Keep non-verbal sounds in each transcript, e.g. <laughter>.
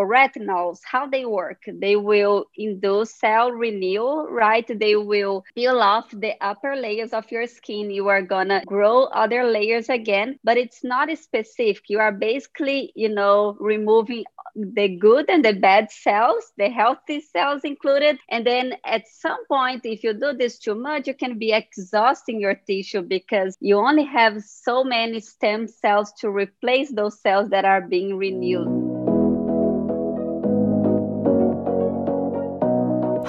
or retinols, how they work. They will induce cell renewal, right? They will peel off the upper layers of your skin. You are gonna grow other layers again, but it's not specific. You are basically, you know, removing the good and the bad cells, the healthy cells included. And then at some point, if you do this too much, you can be exhausting your tissue because you only have so many stem cells to replace those cells that are being renewed.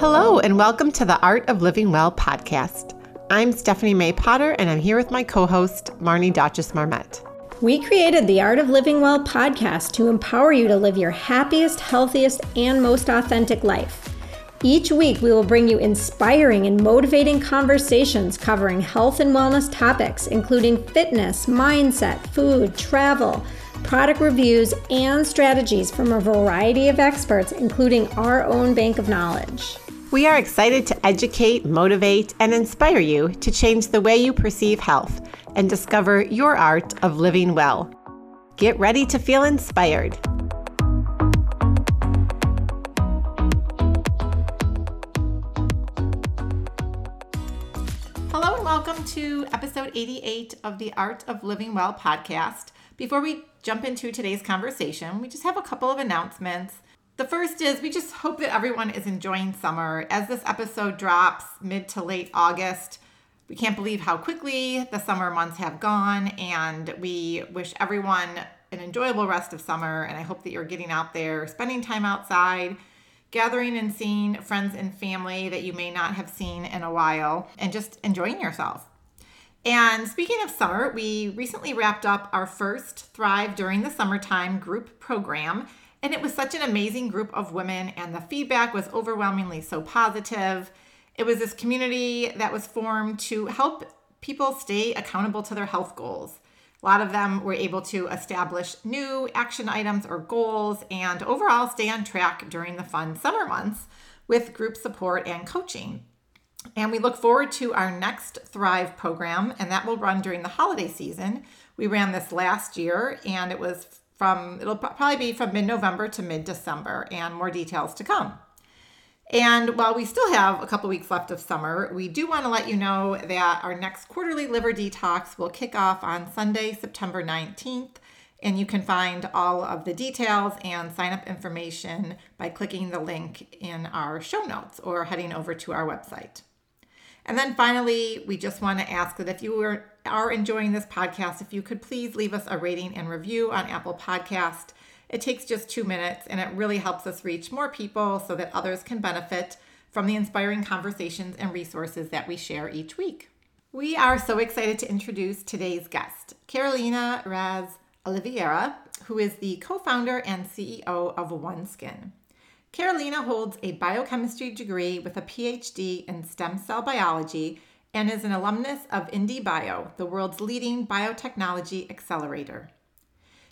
Hello, and welcome to the Art of Living Well podcast. I'm Stephanie May Potter, and I'm here with my co host, Marnie Dotches Marmette. We created the Art of Living Well podcast to empower you to live your happiest, healthiest, and most authentic life. Each week, we will bring you inspiring and motivating conversations covering health and wellness topics, including fitness, mindset, food, travel, product reviews, and strategies from a variety of experts, including our own bank of knowledge. We are excited to educate, motivate, and inspire you to change the way you perceive health and discover your art of living well. Get ready to feel inspired. Hello, and welcome to episode 88 of the Art of Living Well podcast. Before we jump into today's conversation, we just have a couple of announcements. The first is we just hope that everyone is enjoying summer. As this episode drops mid to late August, we can't believe how quickly the summer months have gone, and we wish everyone an enjoyable rest of summer. And I hope that you're getting out there, spending time outside, gathering and seeing friends and family that you may not have seen in a while, and just enjoying yourself. And speaking of summer, we recently wrapped up our first Thrive During the Summertime group program. And it was such an amazing group of women, and the feedback was overwhelmingly so positive. It was this community that was formed to help people stay accountable to their health goals. A lot of them were able to establish new action items or goals and overall stay on track during the fun summer months with group support and coaching. And we look forward to our next Thrive program, and that will run during the holiday season. We ran this last year, and it was from it'll probably be from mid-November to mid-December and more details to come. And while we still have a couple weeks left of summer, we do want to let you know that our next quarterly liver detox will kick off on Sunday, September 19th. And you can find all of the details and sign up information by clicking the link in our show notes or heading over to our website. And then finally, we just want to ask that if you are, are enjoying this podcast, if you could please leave us a rating and review on Apple Podcast. It takes just two minutes and it really helps us reach more people so that others can benefit from the inspiring conversations and resources that we share each week. We are so excited to introduce today's guest, Carolina Reis Oliveira, who is the co founder and CEO of OneSkin. Carolina holds a biochemistry degree with a PhD in stem cell biology and is an alumnus of IndieBio, the world's leading biotechnology accelerator.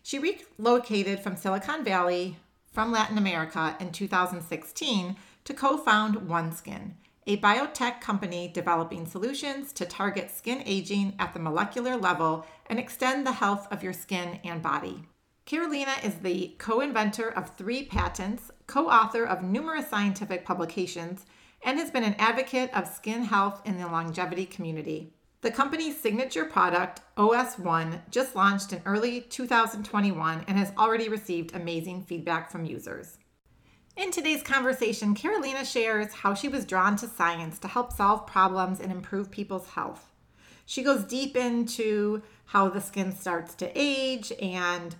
She relocated from Silicon Valley from Latin America in 2016 to co found OneSkin, a biotech company developing solutions to target skin aging at the molecular level and extend the health of your skin and body. Carolina is the co inventor of three patents, co author of numerous scientific publications, and has been an advocate of skin health in the longevity community. The company's signature product, OS1, just launched in early 2021 and has already received amazing feedback from users. In today's conversation, Carolina shares how she was drawn to science to help solve problems and improve people's health. She goes deep into how the skin starts to age and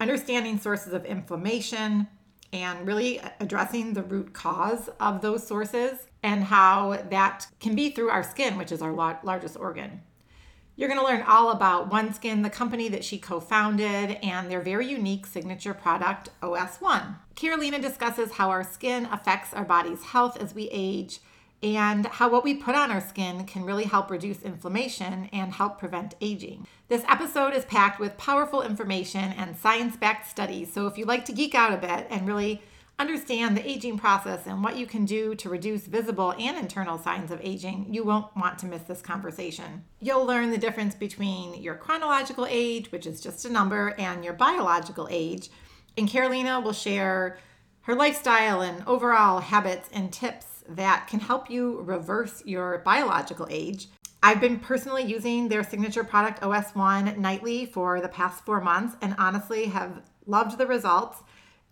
understanding sources of inflammation, and really addressing the root cause of those sources and how that can be through our skin, which is our largest organ. You're going to learn all about OneSkin, the company that she co founded, and their very unique signature product, OS1. Carolina discusses how our skin affects our body's health as we age and how what we put on our skin can really help reduce inflammation and help prevent aging. This episode is packed with powerful information and science backed studies. So, if you like to geek out a bit and really understand the aging process and what you can do to reduce visible and internal signs of aging, you won't want to miss this conversation. You'll learn the difference between your chronological age, which is just a number, and your biological age. And Carolina will share her lifestyle and overall habits and tips that can help you reverse your biological age. I've been personally using their signature product OS1 nightly for the past four months and honestly have loved the results.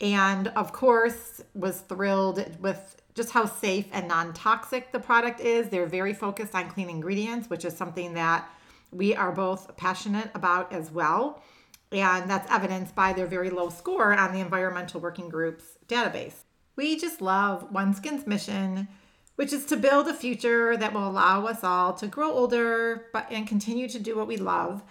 And of course, was thrilled with just how safe and non toxic the product is. They're very focused on clean ingredients, which is something that we are both passionate about as well. And that's evidenced by their very low score on the Environmental Working Group's database. We just love OneSkin's mission, which is to build a future that will allow us all to grow older but and continue to do what we love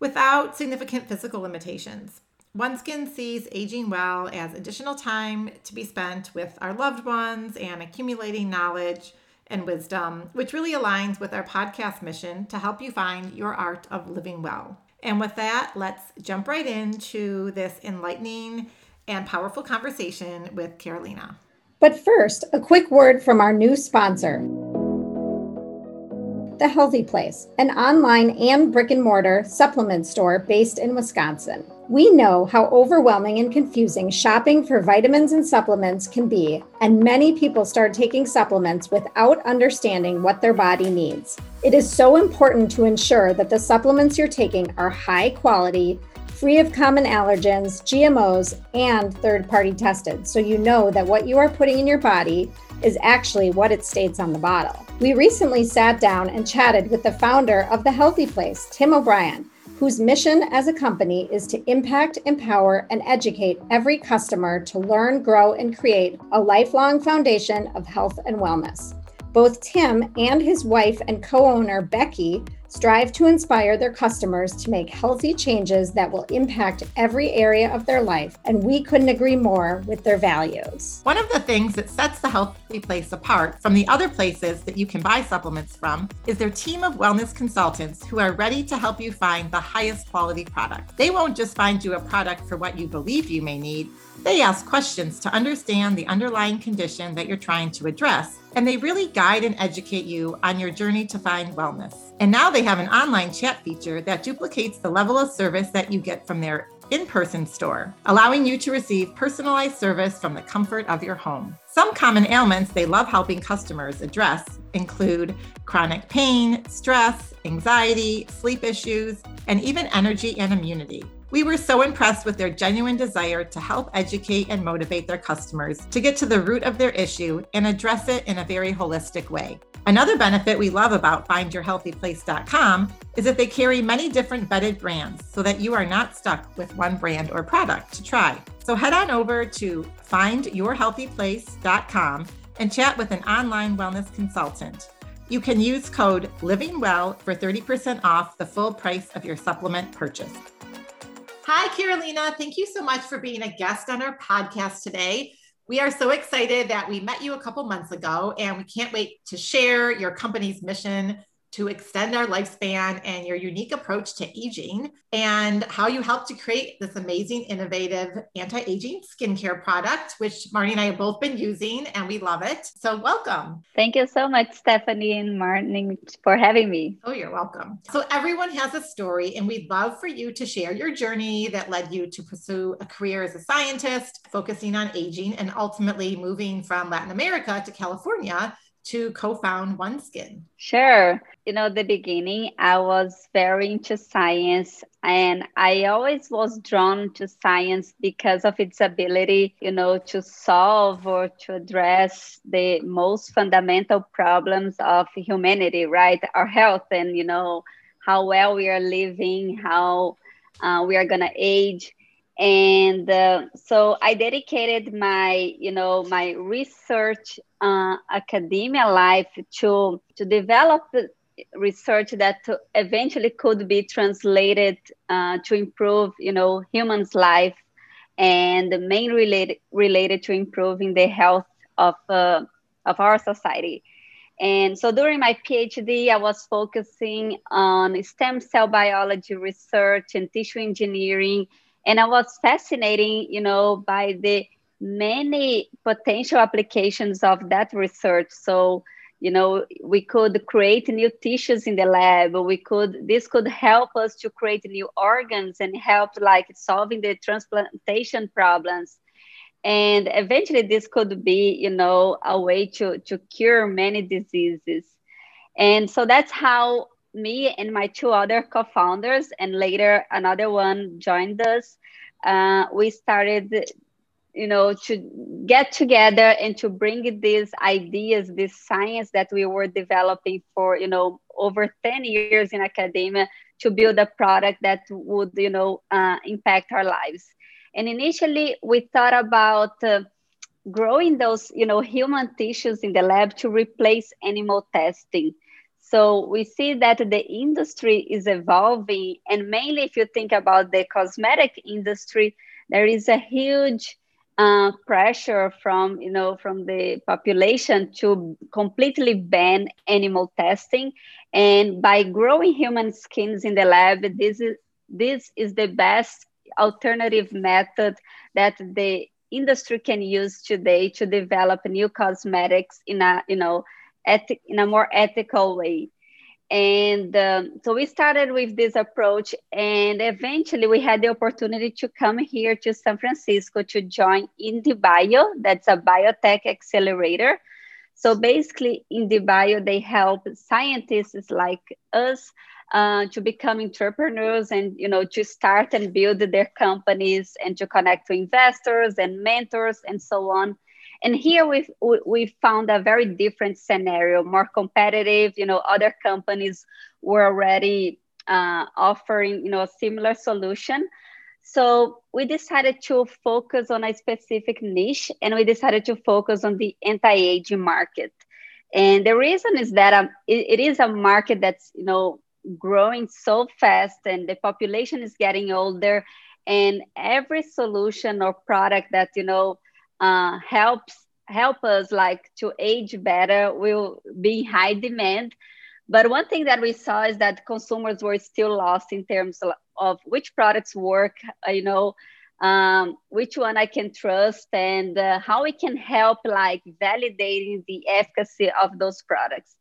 without significant physical limitations. OneSkin sees aging well as additional time to be spent with our loved ones and accumulating knowledge and wisdom, which really aligns with our podcast mission to help you find your art of living well. And with that, let's jump right into this enlightening and powerful conversation with Carolina. But first, a quick word from our new sponsor. The Healthy Place, an online and brick and mortar supplement store based in Wisconsin. We know how overwhelming and confusing shopping for vitamins and supplements can be, and many people start taking supplements without understanding what their body needs. It is so important to ensure that the supplements you're taking are high quality, free of common allergens, GMOs, and third party tested, so you know that what you are putting in your body is actually what it states on the bottle. We recently sat down and chatted with the founder of The Healthy Place, Tim O'Brien whose mission as a company is to impact, empower, and educate every customer to learn, grow, and create a lifelong foundation of health and wellness. Both Tim and his wife and co owner, Becky, strive to inspire their customers to make healthy changes that will impact every area of their life, and we couldn't agree more with their values. One of the things that sets the Healthy Place apart from the other places that you can buy supplements from is their team of wellness consultants who are ready to help you find the highest quality product. They won't just find you a product for what you believe you may need. They ask questions to understand the underlying condition that you're trying to address, and they really guide and educate you on your journey to find wellness. And now they have an online chat feature that duplicates the level of service that you get from their in person store, allowing you to receive personalized service from the comfort of your home. Some common ailments they love helping customers address include chronic pain, stress, anxiety, sleep issues, and even energy and immunity. We were so impressed with their genuine desire to help educate and motivate their customers to get to the root of their issue and address it in a very holistic way. Another benefit we love about findyourhealthyplace.com is that they carry many different vetted brands so that you are not stuck with one brand or product to try. So head on over to findyourhealthyplace.com and chat with an online wellness consultant. You can use code LIVINGWELL for 30% off the full price of your supplement purchase. Hi, Carolina. Thank you so much for being a guest on our podcast today. We are so excited that we met you a couple months ago, and we can't wait to share your company's mission to extend our lifespan and your unique approach to aging and how you help to create this amazing, innovative anti aging skincare product, which Marnie and I have both been using and we love it. So, welcome. Thank you so much, Stephanie and Martin, for having me. Oh, you're welcome. So, everyone has a story, and we'd love for you to share your journey that led you to pursue a career as a scientist, focusing on aging, and ultimately moving from Latin America to California to co-found OneSkin? Sure. You know, the beginning, I was very into science and I always was drawn to science because of its ability, you know, to solve or to address the most fundamental problems of humanity, right? Our health and, you know, how well we are living, how uh, we are going to age and uh, so i dedicated my you know my research uh, academia life to to develop research that eventually could be translated uh, to improve you know humans life and the main related related to improving the health of uh, of our society. And so during my phd i was focusing on stem cell biology research and tissue engineering and i was fascinated you know by the many potential applications of that research. So you know we could create new tissues in the lab. We could this could help us to create new organs and help like solving the transplantation problems. And eventually this could be you know a way to to cure many diseases. And so that's how me and my two other co-founders and later another one joined us uh, we started you know to get together and to bring these ideas this science that we were developing for you know over 10 years in academia to build a product that would you know uh, impact our lives. And initially we thought about uh, growing those you know human tissues in the lab to replace animal testing so we see that the industry is evolving and mainly if you think about the cosmetic industry there is a huge uh, pressure from you know from the population to completely ban animal testing. And by growing human skins in the lab this is this is the best alternative method that the industry can use today to develop new cosmetics in a you know in a more ethical way. And um, so we started with this approach and eventually we had the opportunity to come here to san francisco to join IndieBio that's a biotech accelerator. So basically IndieBio they help scientists like us uh, to become entrepreneurs and you know to start and build their companies and to connect to investors and mentors and so on and here we've we found a very different scenario more competitive you know other companies were already uh, offering you know a similar solution. So we decided to focus on a specific niche and we decided to focus on the anti-aging market. And the reason is that um, it, it is a market that's you know growing so fast and the population is getting older and every solution or product that you know uh, helps help us like to age better will be in high demand. But one thing that we saw is that consumers were still lost in terms of which products work uh, you know um, which one i can trust and uh, how we can help like validating the efficacy of those products.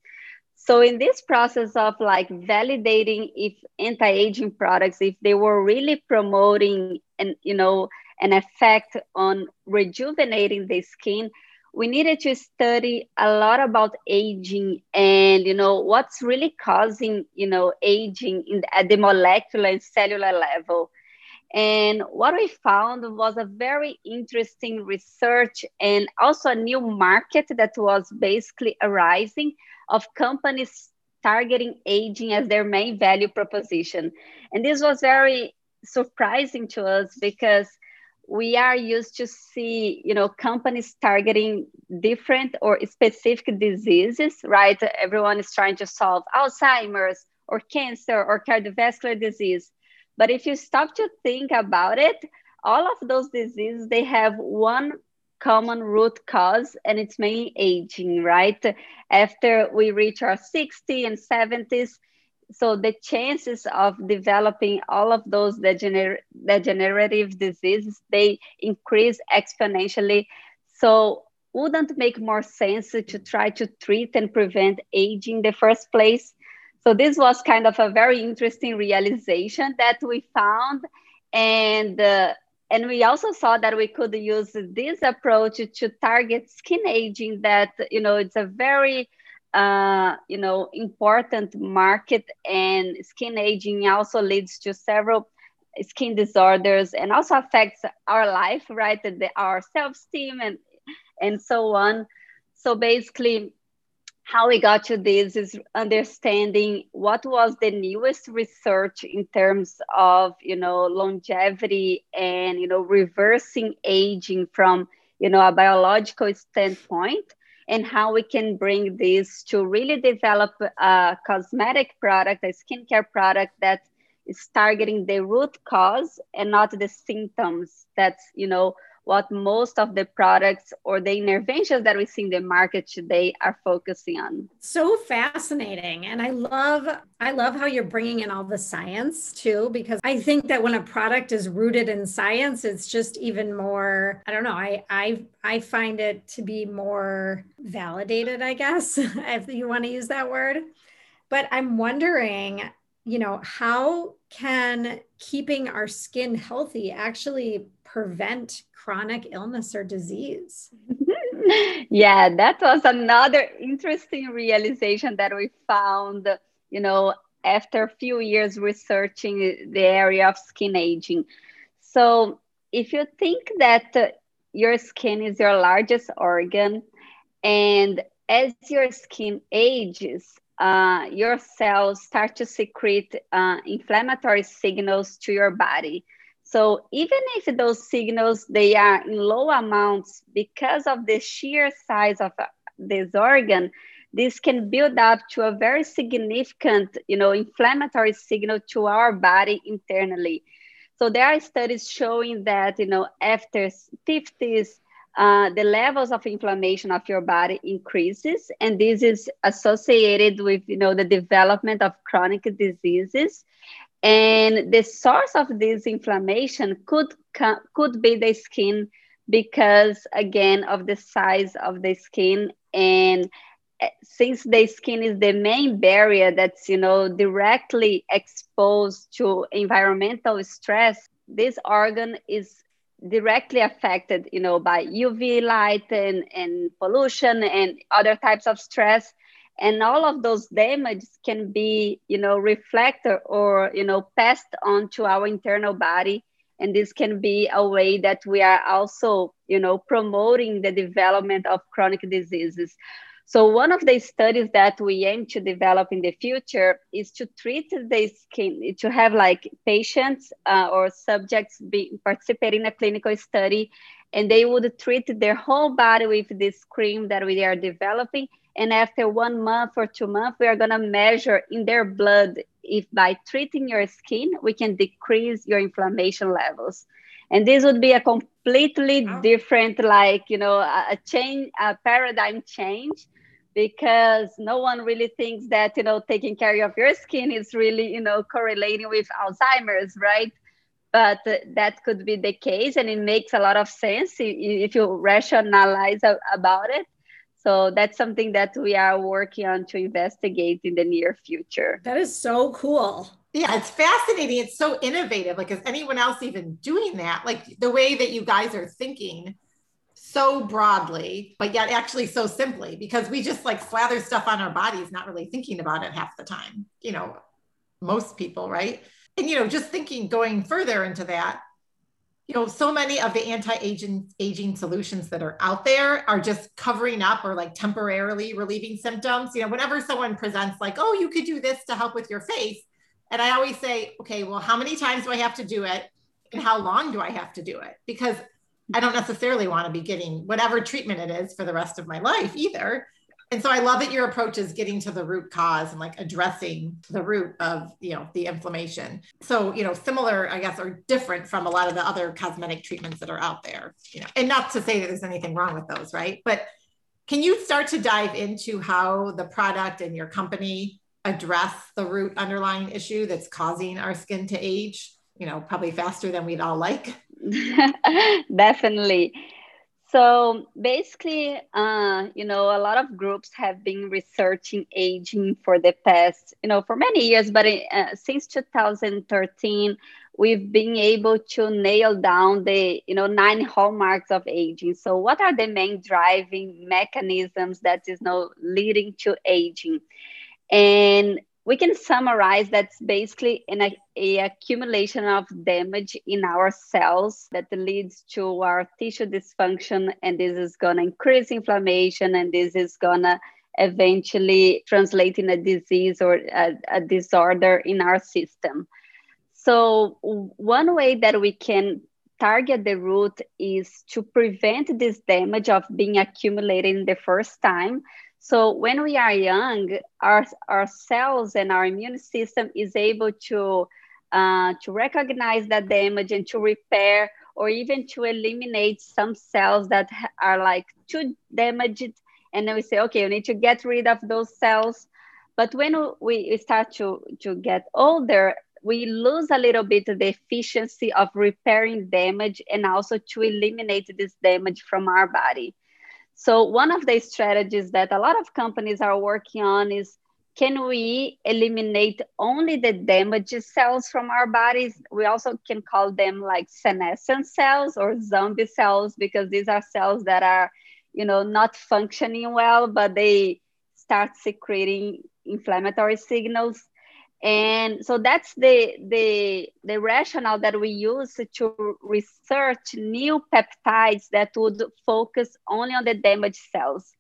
So in this process of like validating if anti-aging products if they were really promoting and you know an effect on rejuvenating the skin we needed to study a lot about aging and you know what's really causing you know aging in, at the molecular and cellular level and what we found was a very interesting research and also a new market that was basically arising of companies targeting aging as their main value proposition. And this was very surprising to us because we are used to see you know companies targeting different or specific diseases right? Everyone is trying to solve alzheimer's or cancer or cardiovascular disease. But if you stop to think about it all of those diseases they have one common root cause and it's mainly aging right? After we reach our 60 and 70s so the chances of developing all of those degener- degenerative diseases they increase exponentially. So wouldn't make more sense to try to treat and prevent aging in the first place? So this was kind of a very interesting realization that we found. And uh, and we also saw that we could use this approach to target skin aging that you know it's a very uh, you know important market and skin aging also leads to several skin disorders and also affects our life right? Our self-esteem and and so on. So basically how we got to this is understanding what was the newest research in terms of you know longevity and you know reversing aging from you know a biological standpoint and how we can bring this to really develop a cosmetic product a skincare product that is targeting the root cause and not the symptoms that's you know what most of the products or the interventions that we see in the market today are focusing on. So fascinating. And i love i love how you're bringing in all the science too because i think that when a product is rooted in science it's just even more i don't know i i i find it to be more validated i guess <laughs> if you want to use that word. But i'm wondering you know how can keeping our skin healthy actually prevent chronic illness or disease. <laughs> yeah, that was another interesting realization that we found, you know, after a few years researching the area of skin aging. So, if you think that uh, your skin is your largest organ, and as your skin ages, uh, your cells start to secrete uh, inflammatory signals to your body. So even if those signals they are in low amounts because of the sheer size of uh, this organ, this can build up to a very significant, you know, inflammatory signal to our body internally. So there are studies showing that, you know, after 50s, uh, the levels of inflammation of your body increases, and this is associated with, you know, the development of chronic diseases. And the source of this inflammation could could be the skin because again of the size of the skin. And Eh, since the skin is the main barrier that's you know directly exposed to environmental stress this organ is directly affected you know by uv light and, and pollution and other types of stress and all of those damages can be you know reflected or you know passed on to our internal body. And this can be a way that we are also you know promoting the development of chronic diseases so one of the studies that we aim to develop in the future is to treat the skin, to have like patients uh, or subjects be, participating in a clinical study, and they would treat their whole body with this cream that we are developing. And after one month or two months, we are gonna measure in their blood if by treating your skin, we can decrease your inflammation levels and this would be a completely wow. different like you know a change a paradigm change because no one really thinks that you know taking care of your skin is really you know correlating with alzheimer's right? But that could be the case and it makes a lot of sense if you rationalize about it. So that's something that we are working on to investigate in the near future. That is so cool. Yeah it's fascinating. It's so innovative. Like is anyone else even doing that? Like the way that you guys are thinking so broadly, but yet actually so simply because we just like slather stuff on our bodies, not really thinking about it half the time, you know, most people, right? And, you know, just thinking going further into that, you know, so many of the anti-aging aging solutions that are out there are just covering up or like temporarily relieving symptoms. You know, whenever someone presents like, oh, you could do this to help with your face. And I always say, okay, well, how many times do I have to do it? And how long do I have to do it? Because I don't necessarily want to be getting whatever treatment it is for the rest of my life either. And so I love that your approach is getting to the root cause and like addressing the root of, you know, the inflammation. So, you know, similar, I guess, or different from a lot of the other cosmetic treatments that are out there, you know, and not to say that there's anything wrong with those, right? But can you start to dive into how the product and your company address the root underlying issue that's causing our skin to age, you know, probably faster than we'd all like? <laughs> Definitely. So basically, uh, you know, a lot of groups have been researching aging for the past, you know, for many years, but uh, since 2013, we've been able to nail down the, you know, nine hallmarks of aging. So what are the main driving mechanisms that is now leading to aging? And we can summarize that's basically an a, accumulation of damage in our cells that leads to our tissue dysfunction and this is going to increase inflammation and this is going to eventually translate in a disease or a, a disorder in our system. So one way that we can target the root is to prevent this damage of being accumulated in the first time so when we are young, our, our cells and our immune system is able to, uh, to recognize that damage and to repair or even to eliminate some cells that are like too damaged. And then we say, okay, we need to get rid of those cells. But when we start to, to get older, we lose a little bit the efficiency of repairing damage and also to eliminate this damage from our body. So one of the strategies that a lot of companies are working on is can we eliminate only the damaged cells from our bodies? We also can call them like senescent cells or zombie cells because these are cells that are, you know, not functioning well, but they start secreting inflammatory signals. And so that's the, the, the rationale that we use to research new peptides that would focus only on the damaged cells.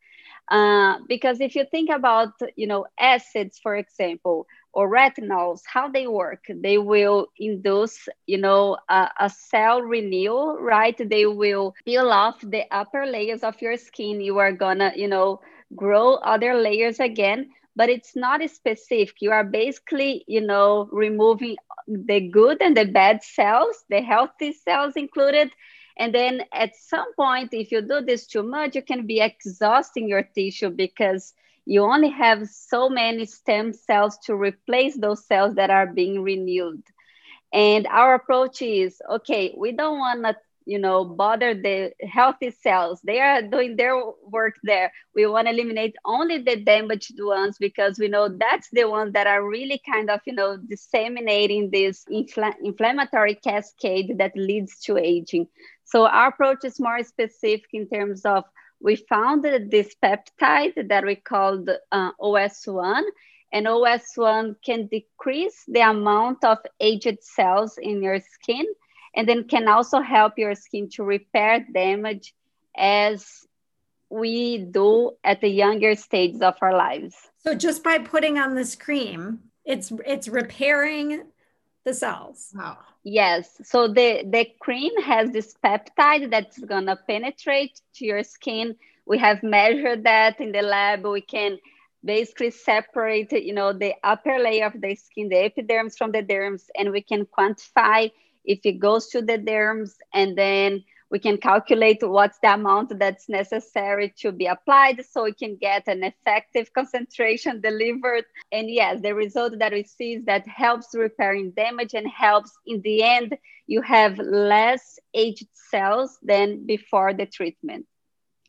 Uh, because if you think about, you know, acids, for example, or retinols, how they work, they will induce, you know, a, a cell renewal, right? They will peel off the upper layers of your skin. You are gonna, you know, grow other layers again, but it's not specific. You are basically, you know, removing the good and the bad cells, the healthy cells included, and then at some point, if you do this too much, you can be exhausting your tissue because you only have so many stem cells to replace those cells that are being renewed. And our approach is okay, we don't want to you know bother the healthy cells. They are doing their work there. We want to eliminate only the damaged ones because we know that's the ones that are really kind of you know disseminating this infl- inflammatory cascade that leads to aging. So our approach is more specific in terms of we found this peptide that we called uh, OS1, and OS1 can decrease the amount of aged cells in your skin, and then can also help your skin to repair damage as we do at the younger stages of our lives. So just by putting on this cream, it's it's repairing the cells. Wow. Yes. So the, the cream has this peptide that's going to penetrate to your skin. We have measured that in the lab. We can basically separate, you know, the upper layer of the skin, the epidermis from the dermis, and we can quantify if it goes to the derms and then we can calculate what's the amount that's necessary to be applied so we can get an effective concentration delivered. And yes, the result that we see is that helps repairing damage and helps in the end, you have less aged cells than before the treatment.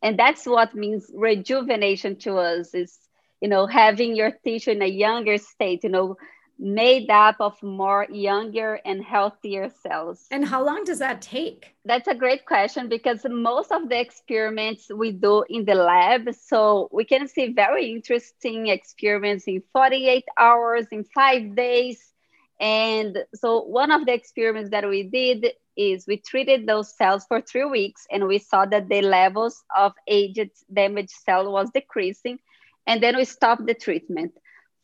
And that's what means rejuvenation to us is, you know, having your tissue in a younger state, you know, made up of more younger and healthier cells. And how long does that take? That's a great question because most of the experiments we do in the lab, so we can see very interesting experiments in 48 hours, in five days. And so one of the experiments that we did is we treated those cells for three weeks and we saw that the levels of aged damaged cell was decreasing. And then we stopped the treatment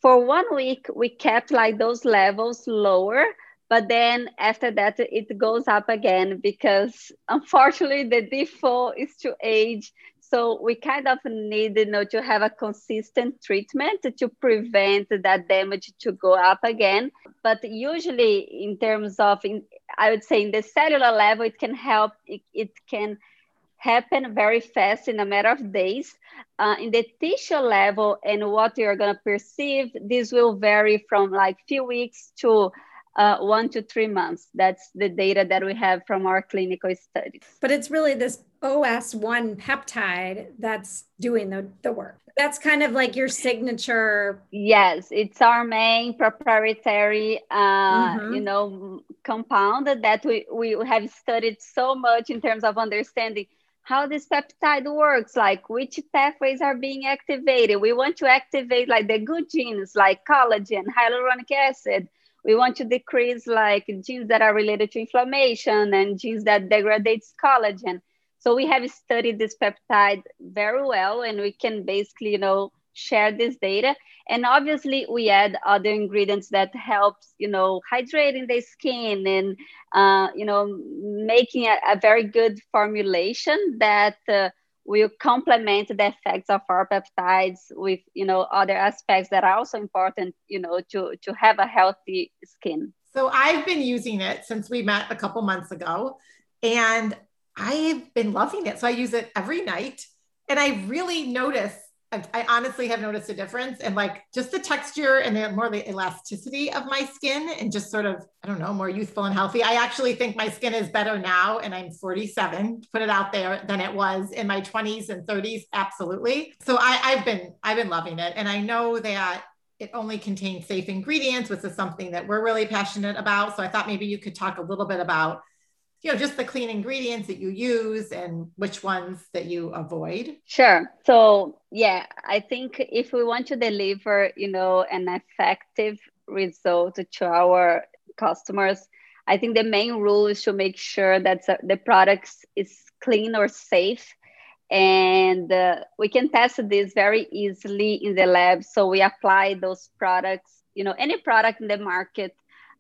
for one week we kept like those levels lower but then after that it goes up again because <laughs> unfortunately the default is to age. So we kind of need you know to have a consistent treatment to prevent that damage to go up again. But usually in terms of in, i would say in the cellular level it can help it, it can happen very fast in a matter of days. Uh, in the tissue level and what you're going to perceive, this will vary from like few weeks to uh, one to three months. That's the data that we have from our clinical studies. But it's really this OS1 peptide that's doing the, the work. That's kind of like your signature. Yes, it's our main proprietary, uh, mm-hmm. you know, compound that we, we have studied so much in terms of understanding how this peptide works, like which pathways are being activated. We want to activate like the good genes like collagen, hyaluronic acid. We want to decrease like genes that are related to inflammation and genes that degrades collagen. So we have studied this peptide very well and we can basically, you know, share this data. And obviously we add other ingredients that helps you know hydrating the skin and uh, you know making a, a, very good formulation that uh, will complement the effects of our peptides with you know other aspects that are also important you know to to have a healthy skin. So i've been using it since we met a couple months ago and i've been loving it. So i use it every night and i really notice I, honestly have noticed a difference and like just the texture and the more the elasticity of my skin and just sort of I don't know more youthful and healthy. I actually think my skin is better now and I'm 47 put it out there than it was in my 20s and 30s absolutely. So I, I've been I've been loving it and I know that it only contains safe ingredients, which is something that we're really passionate about. So I thought maybe you could talk a little bit about, you know, just the clean ingredients that you use and which ones that you avoid. Sure. So yeah, I think if we want to deliver, you know, an effective result to our customers, I think the main rule is to make sure that the product is clean or safe and uh, we can test this very easily in the lab so we apply those products you know any product in the market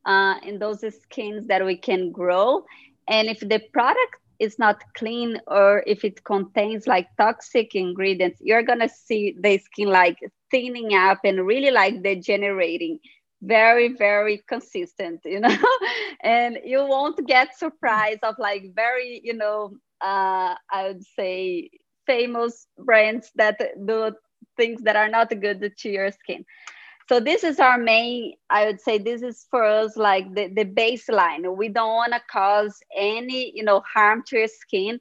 uh, in those skins that we can grow and if the product is not clean or if it contains like toxic ingredients you're gonna see the skin like thinning up and really like degenerating very very consistent you know <laughs> and you won't get surprise of like very you know uh, I would say famous brands that do things that are not good to your skin. So this is our main, I would say this is for us like the, the baseline. We don't want to cause any, you know, harm to your skin.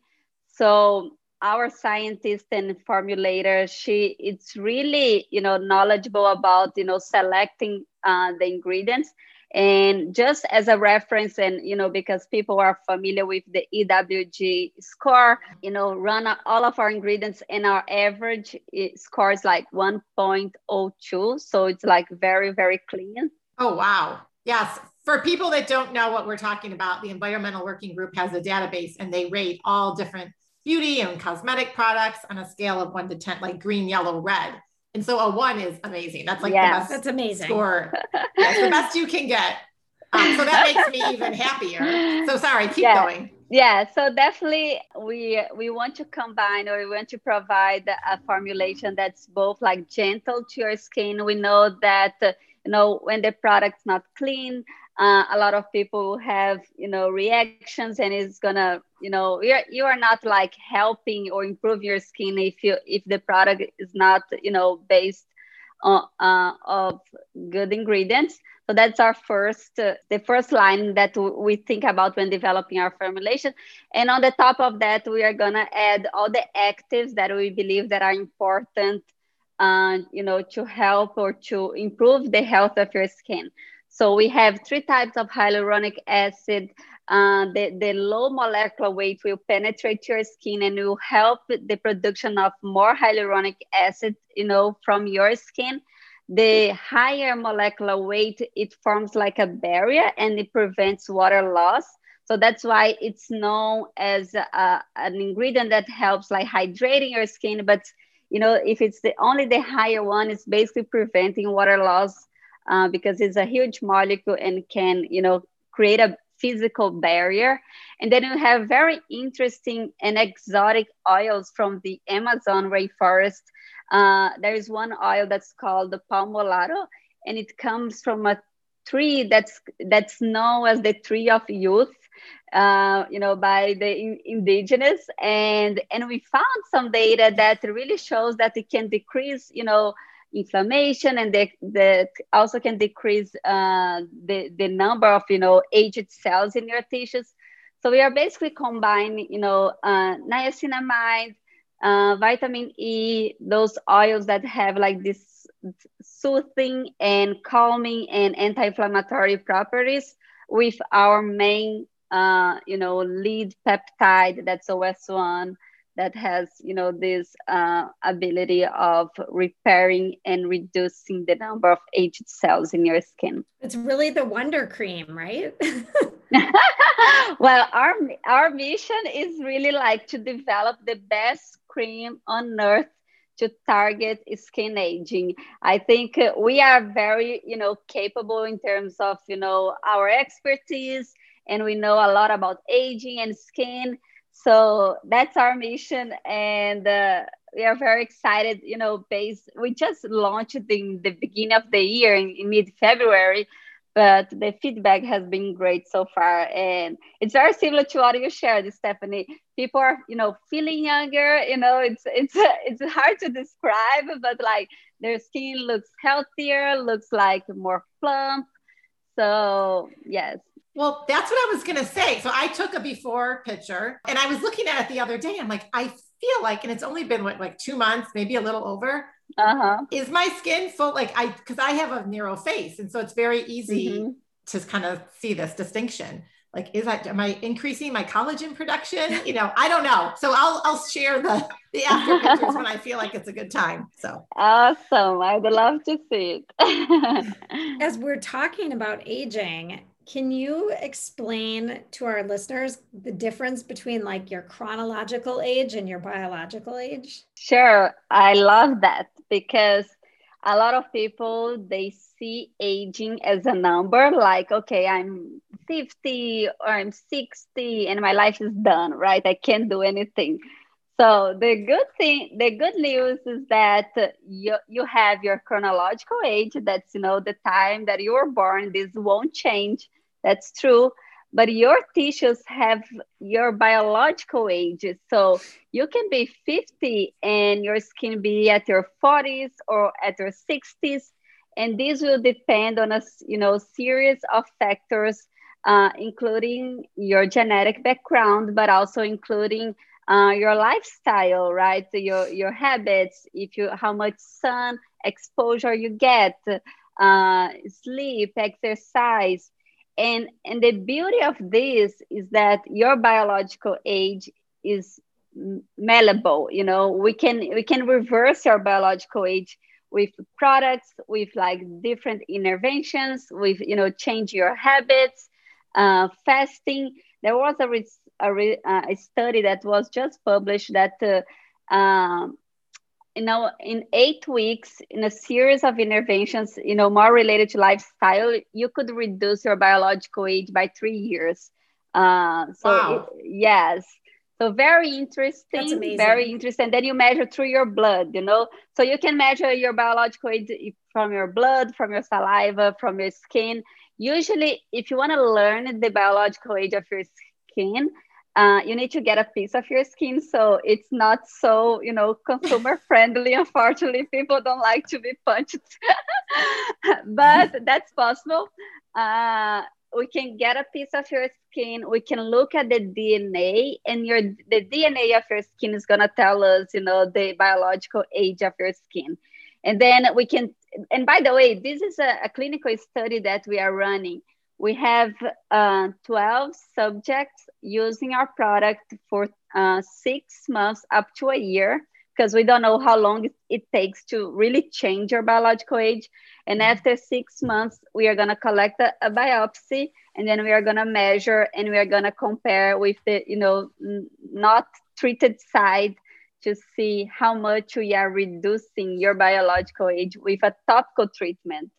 So our scientist and formulator, she it's really, you know, knowledgeable about, you know, selecting uh, the ingredients and just as a reference, and you know, because people are familiar with the EWG score, you know, run all of our ingredients, and our average eh, score is like 1.02. So it's like very, very clean. Oh, wow. Yes. For people that don't know what we're talking about, the Environmental Working Group has a database and they rate all different beauty and cosmetic products on a scale of one to 10, like green, yellow, red. And so a one is amazing. That's like yes. the best That's amazing. score. That's the best you can get. Um, so that makes me even happier. So sorry, keep yeah. going. Yeah, so definitely we we want to combine or we want to provide a formulation that's both like gentle to your skin. We know that you know when the product's not clean, uh, a lot of people have you know reactions and it's gonna you know you're, you are not like helping or improve your skin if you if the product is not you know based on uh, of good ingredients. So that's our first uh, the first line that we think about when developing our formulation. And on the top of that we are gonna add all the actives that we believe that are important uh, you know to help or to improve the health of your skin so we have three types of hyaluronic acid. Uh, the, the low molecular weight will penetrate your skin and will help the production of more hyaluronic acid, you know, from your skin. The higher molecular weight, it forms like a barrier and it prevents water loss. So that's why it's known as a, an ingredient that helps like hydrating your skin. But you know, if it's the only the higher one, it's basically preventing water loss uh, because it's a huge molecule and can, you know, create a physical barrier. And then you have very interesting and exotic oils from the Amazon rainforest. Uh, there is one oil that's called the palmolato, and it comes from a tree that's that's known as the tree of youth. Uh, you know, by the in, indigenous, and and we found some data that really shows that it can decrease, you know, inflammation and that also can decrease uh, the, the number of you know aged cells in your tissues. So we are basically combining you know uh, niacinamide uh, vitamin e those oils that have like this soothing and calming and anti-inflammatory properties with our main uh, you know lead peptide that's os1 that has you know this uh, ability of repairing and reducing the number of aged cells in your skin. It's really the wonder cream right? <laughs> Well our our mission is really like to develop the best cream on earth to target skin aging. I think we are very you know capable in terms of you know our expertise and we know a lot about aging and skin so that's our mission and uh, we are very excited you know based we just launched in the beginning of the year in, in mid-february but the feedback has been great so far and it's very similar to what you shared stephanie. People are you know feeling younger you know it's it's <laughs> it's hard to describe but like their skin looks healthier looks like more plump. So yes well, that's what I was going to say. So I took a before picture and I was looking at it the other day. I'm like, I feel like, and it's only been what, like two months, maybe a little over. uh-huh. is my skin full like I because I have a narrow face, and so it's very easy mm-hmm. to kind of see this distinction. Like, is that am I increasing my collagen production? <laughs> You know, I don't know. So I'll I'll share the the after <laughs> pictures when I feel like it's a good time. So awesome! I'd love to see it. <laughs> As we're talking about aging, can you explain to our listeners the difference between like your chronological age and your biological age? Sure. I love that because a lot of people they see aging as a number like okay, I'm 50 or I'm 60 and my life is done, right? I can't do anything. So the good thing, the good news is that you, you have your chronological age. That's, you know, the time that you were born. This won't change. That's true. But your tissues have your biological age. So you can be 50 and your skin be at your 40s or at your 60s. And this will depend on a you know series of factors, uh, including your genetic background, but also including uh, your lifestyle, right? Your your habits, if you how much sun exposure you get, uh, sleep, exercise, and and the beauty of this is that your biological age is malleable. You know, we can we can reverse your biological age with products, with like different interventions, with you know change your habits, uh, fasting. There was a a, re, uh, a study that was just published that uh, um, you know in eight weeks in a series of interventions you know more related to lifestyle you could reduce your biological age by three years. Uh, so wow. it, yes. So very interesting very interesting. Then you measure through your blood you know. So you can measure your biological age from your blood from your saliva from your skin. Usually if you want to learn the biological age of your skin uh, you need to get a piece of your skin so it's not so you know consumer friendly. <laughs> Unfortunately people don't like to be punched. <laughs> But that's possible. Uh, we can get a piece of your skin. We can look at the dna and your the dna of your skin is going to tell us you know the biological age of your skin. And then we can and by the way this is a, a clinical study that we are running we have uh, 12 subjects using our product for uh, six months up to a year because we don't know how long it takes to really change your biological age. And mm-hmm. after six months, we are going to collect a, a, biopsy and then we are going to measure and we are going to compare with the, you know, not treated side to see how much we are reducing your biological age with a topical treatment.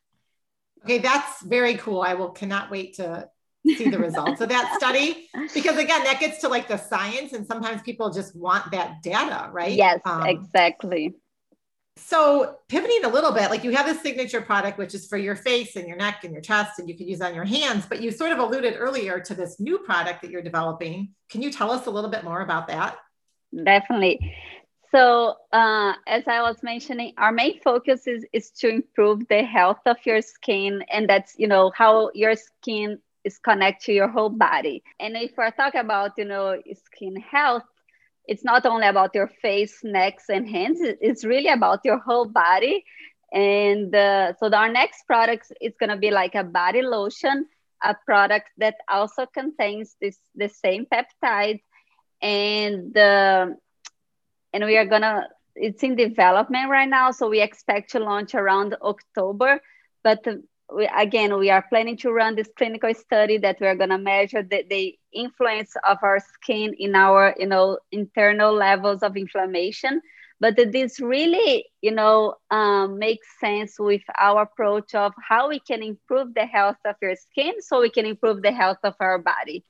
Okay, that's very cool. I will cannot wait to see the results of that study <laughs> because again, that gets to like the science, and sometimes people just want that data, right? Yes, um, exactly. So pivoting a little bit, like you have a signature product, which is for your face and your neck and your chest, and you could use on your hands. But you sort of alluded earlier to this new product that you're developing. Can you tell us a little bit more about that? Definitely. So, uh, as I was mentioning, our main focus is, is to improve the health of your skin, and that's you know how your skin is connected to your whole body. And if we're talking about you know skin health, it's not only about your face, necks, and hands. It's really about your whole body. And uh, so our next product is gonna be like a body lotion, a product that also contains this the same peptide and. Uh, and we are gonna it's in development right now so we expect to launch around october. But we, again we are planning to run this clinical study that we're going to measure the, the influence of our skin in our you know internal levels of inflammation. But this really you know um, makes sense with our approach of how we can improve the health of your skin so we can improve the health of our body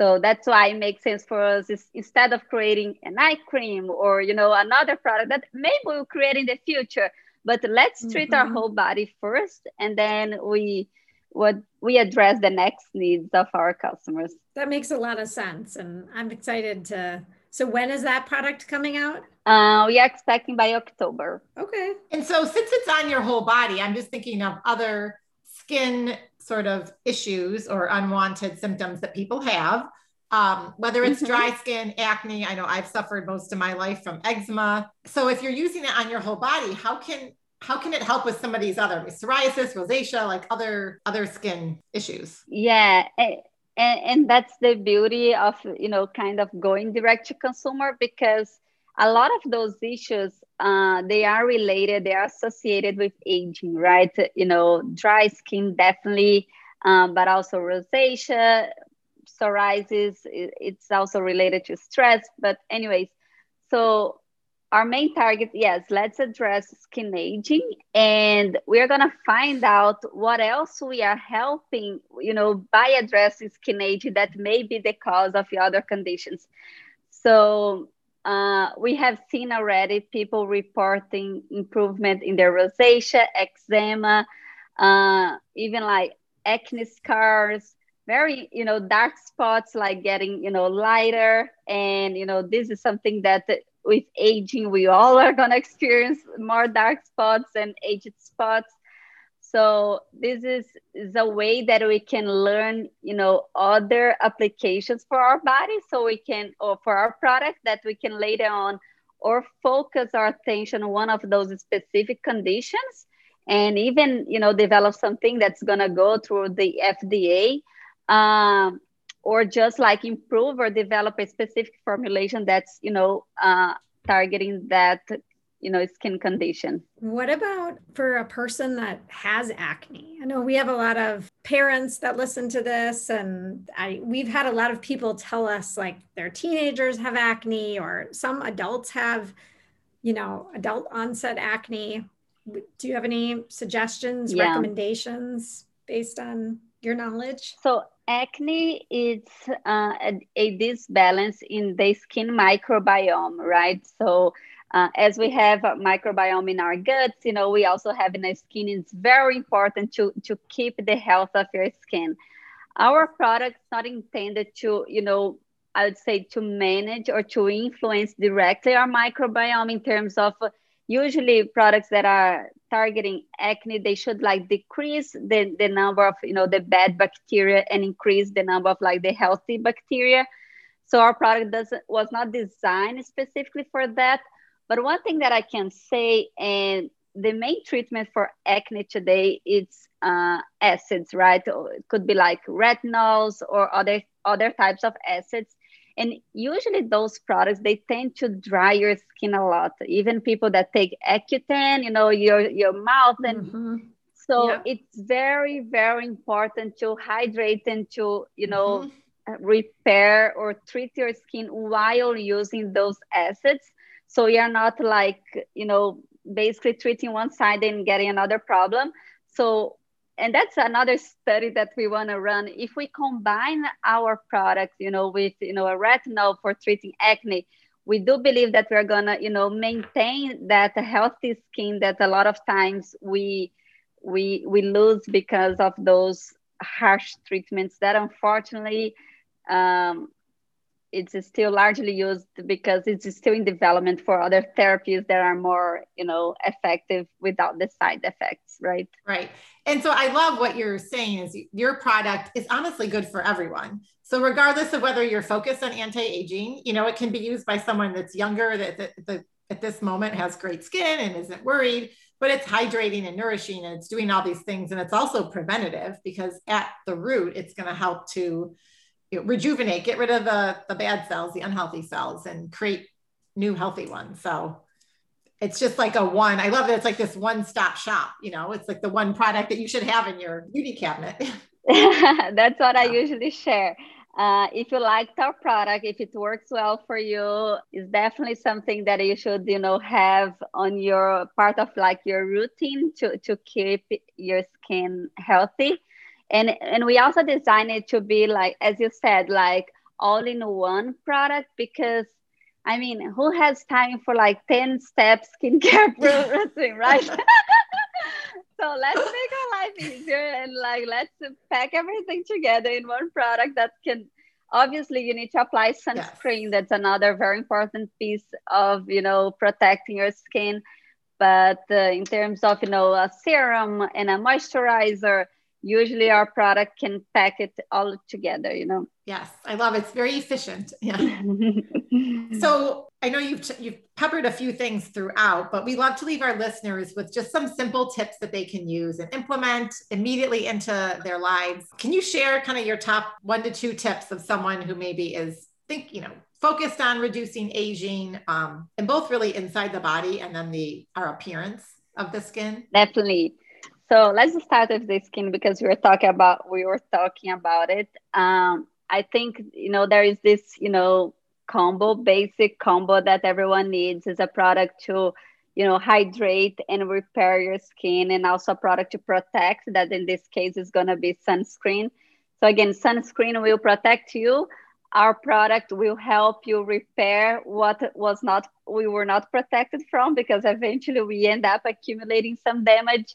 so that's why it makes sense for us is instead of creating an eye cream or you know another product that maybe we'll create in the future, but let's treat mm-hmm. our whole body first, and then we what we address the next needs of our customers. That makes a lot of sense, and I'm excited to. So when is that product coming out? Uh, we are expecting by October. Okay. And so since it's on your whole body, I'm just thinking of other skin sort of issues or unwanted symptoms that people have. um, whether it's mm-hmm. dry skin, acne. I know I've suffered most of my life from eczema. So if you're using it on your whole body, how can how can it help with some of these other psoriasis, rosacea, like other other skin issues? Yeah. And, and that's the beauty of you know kind of going direct to consumer because a lot of those issues uh, they are related they are associated with aging right? You know dry skin definitely um, but also rosacea psoriasis it's also related to stress but anyways. So our main target yes let's address skin aging and we're going to find out what else we are helping you know by addressing skin aging that may be the cause of the other conditions. So uh, we have seen already people reporting improvement in their rosacea eczema uh, even like acne scars very you know dark spots like getting you know lighter. And you know this is something that with aging we all are going <laughs> to experience more dark spots and aged spots so this is, is a way that we can learn you know other applications for our body. So we can or for our product that we can later on or focus our attention on one of those specific conditions. And even you know develop something that's going to go through the fda um, or just like improve or develop a specific formulation that's you know uh, targeting that you know skin condition what about for a person that has acne i know we have a lot of parents that listen to this and i we've had a lot of people tell us like their teenagers have acne or some adults have you know adult onset acne do you have any suggestions yeah. recommendations based on your knowledge so acne is uh, a, a, disbalance in the skin microbiome, right? So uh, as we have a microbiome in our guts, you know, we also have in our skin. It's very important to to keep the health of your skin. Our product's not intended to, you know, I would say to manage or to influence directly our microbiome in terms of usually products that are targeting acne they should like decrease the, the number of you know the bad bacteria and increase the number of like the healthy bacteria so our product doesn't was not designed specifically for that but one thing that i can say and the main treatment for acne today is uh, acids right it could be like retinols or other other types of acids and usually those products they tend to dry your skin a lot even people that take accutane you know your your mouth and mm-hmm. so yeah. it's very very important to hydrate and to you know mm-hmm. repair or treat your skin while using those acids so you're not like you know basically treating one side and getting another problem. So and that's another study that we want to run. If we combine our products you know with you know a retinol for treating acne we do believe that we're gonna you know maintain that healthy skin that a lot of times we we we lose because of those harsh treatments that unfortunately um, it's still largely used because it's still in development for other therapies that are more you know effective without the side effects right? Right. And so i love what you're saying is your product is honestly good for everyone. So regardless of whether you're focused on anti-aging you know it can be used by someone that's younger that, that, that at this moment has great skin and isn't worried but it's hydrating and nourishing and it's doing all these things. And it's also preventative because at the root it's going to help to rejuvenate, get rid of the, the bad cells, the unhealthy cells, and create new healthy ones. So it's just like a one. I love that it's like this one stop shop. You know, it's like the one product that you should have in your beauty cabinet. <laughs> <laughs> That's what yeah. I usually share. Uh, if you liked our product, if it works well for you, it's definitely something that you should, you know, have on your part of like your routine to to keep your skin healthy and and we also designed it to be like as you said like all in one product because i mean who has time for like 10 step skincare <laughs> routine right? <laughs> So let's make our life easier and like let's pack everything together in one product that can obviously you need to apply sunscreen. Yes. that's another very important piece of you know protecting your skin. But uh, in terms of you know a serum and a moisturizer usually our product can pack it all together you know? Yes i love it. It's very efficient. Yeah. <laughs> So i know you've you've covered a few things throughout but we love to leave our listeners with just some simple tips that they can use and implement immediately into their lives. Can you share kind of your top one to two tips of someone who maybe is think you know focused on reducing aging um, and both really inside the body and then the our appearance of the skin? Definitely so let's start with the skin because we were talking about we were talking about it. Um, I think you know there is this you know combo, basic combo that everyone needs is a product to you know hydrate and repair your skin, and also a product to protect. That in this case is gonna be sunscreen. So again, sunscreen will protect you. Our product will help you repair what was not we were not protected from because eventually we end up accumulating some damage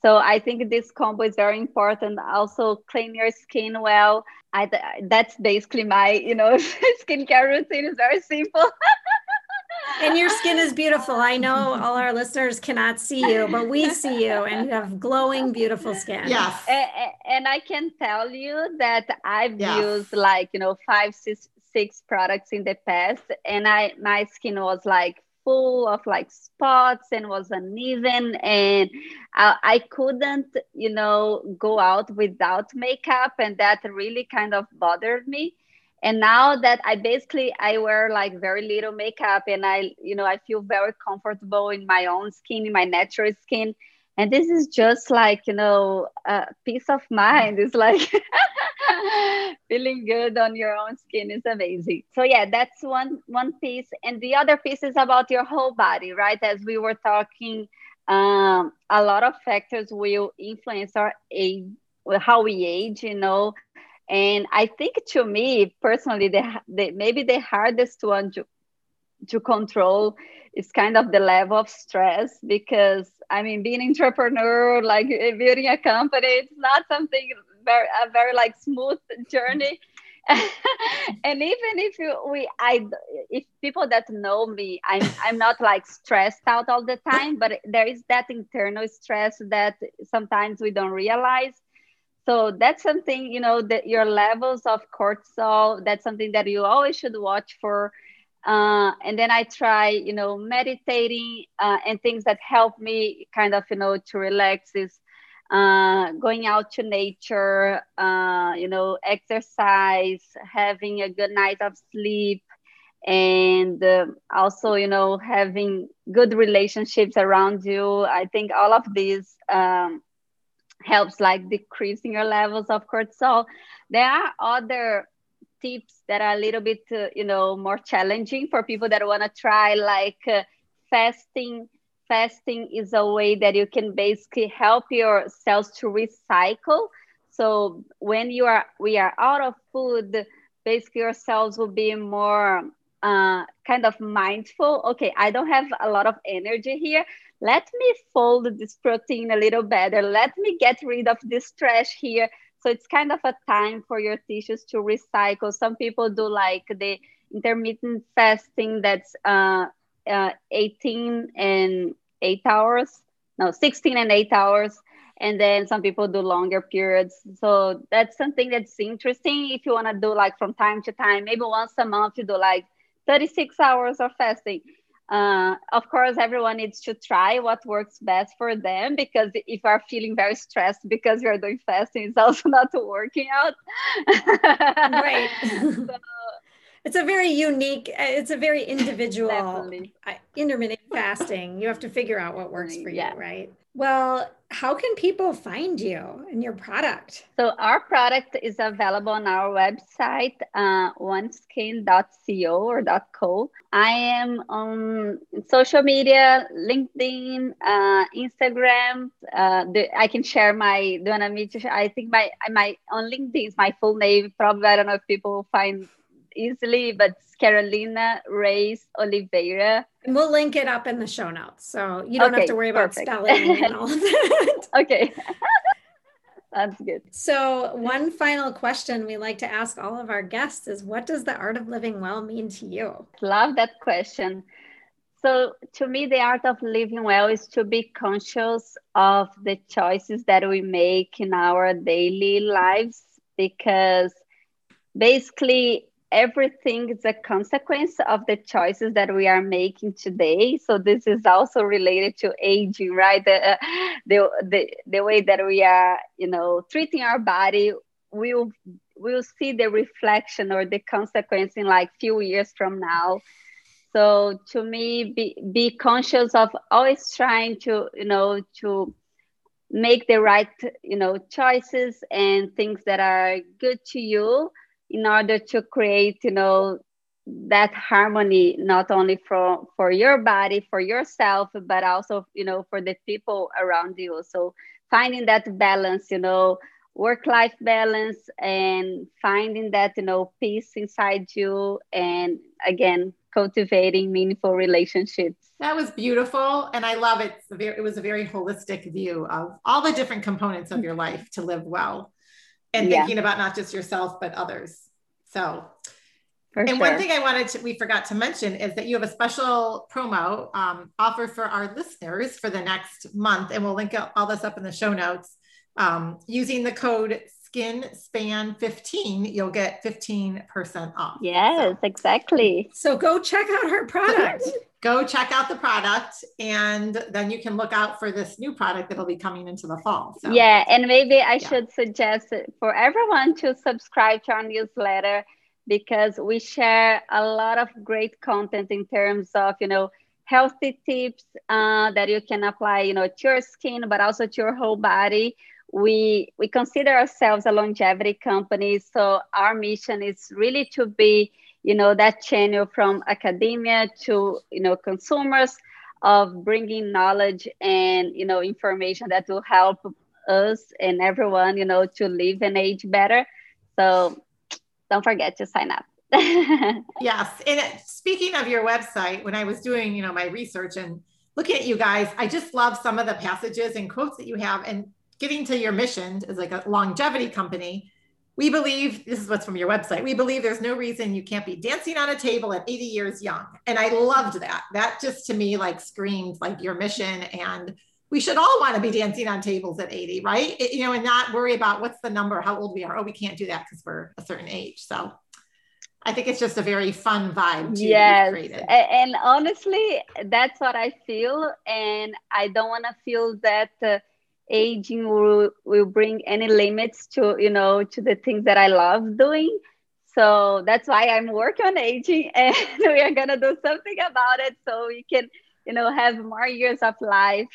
so I think this combo is very important. Also, clean your skin well. I that's basically my you know <laughs> skincare routine is very simple. <laughs> and your skin is beautiful. I know all our listeners cannot see you, but we see you, and you have glowing, beautiful skin. Yes. And, and I can tell you that I've yes. used like you know five, six, six products in the past, and I my skin was like full of like spots and was uneven and I, I, couldn't you know go out without makeup and that really kind of bothered me. And now that i basically i wear like very little makeup and i you know i feel very comfortable in my own skin in my natural skin. And this is just like you know a peace of mind. It's like <laughs> <laughs> feeling good on your own skin is amazing. So yeah that's one one piece. And the other piece is about your whole body right? As we were talking um, a lot of factors will influence our age how we age you know? And i think to me personally the, the maybe the hardest one to, to control is kind of the level of stress because I mean, being entrepreneur, like building a company, it's not something very a very like smooth journey. <laughs> and even if you we I if people that know me, I'm I'm not like stressed out all the time, but there is that internal stress that sometimes we don't realize. So that's something, you know, that your levels of cortisol, that's something that you always should watch for uh, and then I try, you know, meditating uh, and things that help me kind of, you know, to relax is uh, going out to nature, uh, you know, exercise, having a good night of sleep, and uh, also, you know, having good relationships around you. I think all of these um, helps like decreasing your levels of cortisol. There are other tips that are a little bit, uh, you know, more challenging for people that want to try, like uh, fasting. Fasting is a way that you can basically help your cells to recycle. So when you are, we are out of food, basically your cells will be more uh, kind of mindful. Okay, I don't have a lot of energy here. Let me fold this protein a little better. Let me get rid of this trash here so it's kind of a time for your tissues to recycle. Some people do like the intermittent fasting that's uh, uh, 18 and 8 hours, no, 16 and 8 hours. And then some people do longer periods. So that's something that's interesting. If you want to do like from time to time, maybe once a month, you do like 36 hours of fasting uh, of course, everyone needs to try what works best for them because if you are feeling very stressed because you're doing fasting, it's <laughs> also not working out. right. <laughs> so, it's a very unique, it's a very individual intermittent <laughs> fasting. You have to figure out what works for you, right? Well, how can people find you and your product? So our product is available on our website, uh, oneskin.co or .co. I am on social media, LinkedIn, uh, Instagram. Uh, the, I can share my, do you want to I think my, my, on LinkedIn is my full name. Probably, I don't know if people find easily, but Carolina Reis Oliveira. And we'll link it up in the show notes. So you don't okay, have to worry perfect. about spelling and all of that. <laughs> okay. <laughs> That's good. So, one final question we like to ask all of our guests is what does the art of living well mean to you? Love that question. So, to me, the art of living well is to be conscious of the choices that we make in our daily lives because basically everything is a consequence of the choices that we are making today. So this is also related to aging right? The, uh, the the, the way that we are you know treating our body we will we'll see the reflection or the consequence in like few years from now. So to me be be conscious of always trying to you know to make the right you know choices and things that are good to you in order to create you know that harmony not only for for your body for yourself but also you know for the people around you. So finding that balance you know work life balance and finding that you know peace inside you and again cultivating meaningful relationships. That was beautiful and i love it. It was a very holistic view of all the different components of your life to live well and yeah. thinking about not just yourself but others so for and sure. one thing I wanted to, we forgot to mention is that you have a special promo um, offer for our listeners for the next month. And we'll link all this up in the show notes um, using the code skin span 15 you'll get 15% off yes so, exactly so go check out her product <laughs> go check out the product and then you can look out for this new product that'll be coming into the fall so, yeah and maybe i yeah. should suggest for everyone to subscribe to our newsletter because we share a lot of great content in terms of you know healthy tips uh, that you can apply you know to your skin but also to your whole body we we consider ourselves a longevity company so our mission is really to be you know that channel from academia to you know consumers of bringing knowledge and you know information that will help us and everyone you know to live and age better. So don't forget to sign up. <laughs> Yes. And speaking of your website when i was doing you know my research and looking at you guys i just love some of the passages and quotes that you have and getting to your mission as like a longevity company, we believe this is what's from your website. We believe there's no reason you can't be dancing on a table at 80 years young. And I loved that. That just to me like screams like your mission and we should all want to be dancing on tables at 80, right? It, you know, and not worry about what's the number, how old we are. Oh, we can't do that because we're a certain age. So I think it's just a very fun vibe. To yes. And honestly, that's what I feel. And I don't want to feel that. Uh, aging will, will bring any limits to you know to the things that i love doing. So that's why i'm working on aging <laughs> and we are gonna do something about it so we can you know have more years of life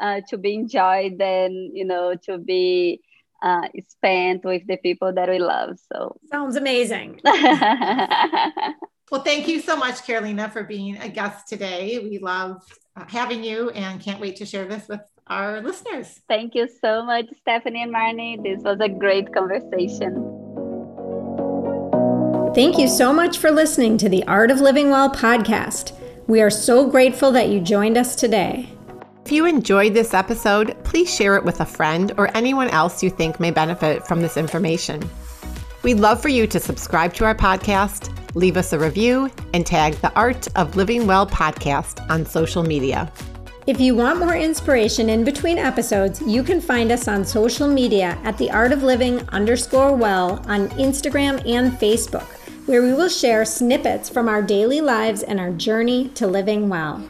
uh, to be enjoyed and you know to be uh, spent with the people that we love so. Sounds amazing. <laughs> Well thank you so much carolina for being a guest today. We love having you and can't wait to share this with our listeners. Thank you so much, Stephanie and Marnie. This was a great conversation. Thank you so much for listening to the Art of Living Well podcast. We are so grateful that you joined us today. If you enjoyed this episode, please share it with a friend or anyone else you think may benefit from this information. We'd love for you to subscribe to our podcast, leave us a review, and tag the Art of Living Well podcast on social media. If you want more inspiration in between episodes, you can find us on social media at the art of living underscore well on Instagram and Facebook, where we will share snippets from our daily lives and our journey to living well.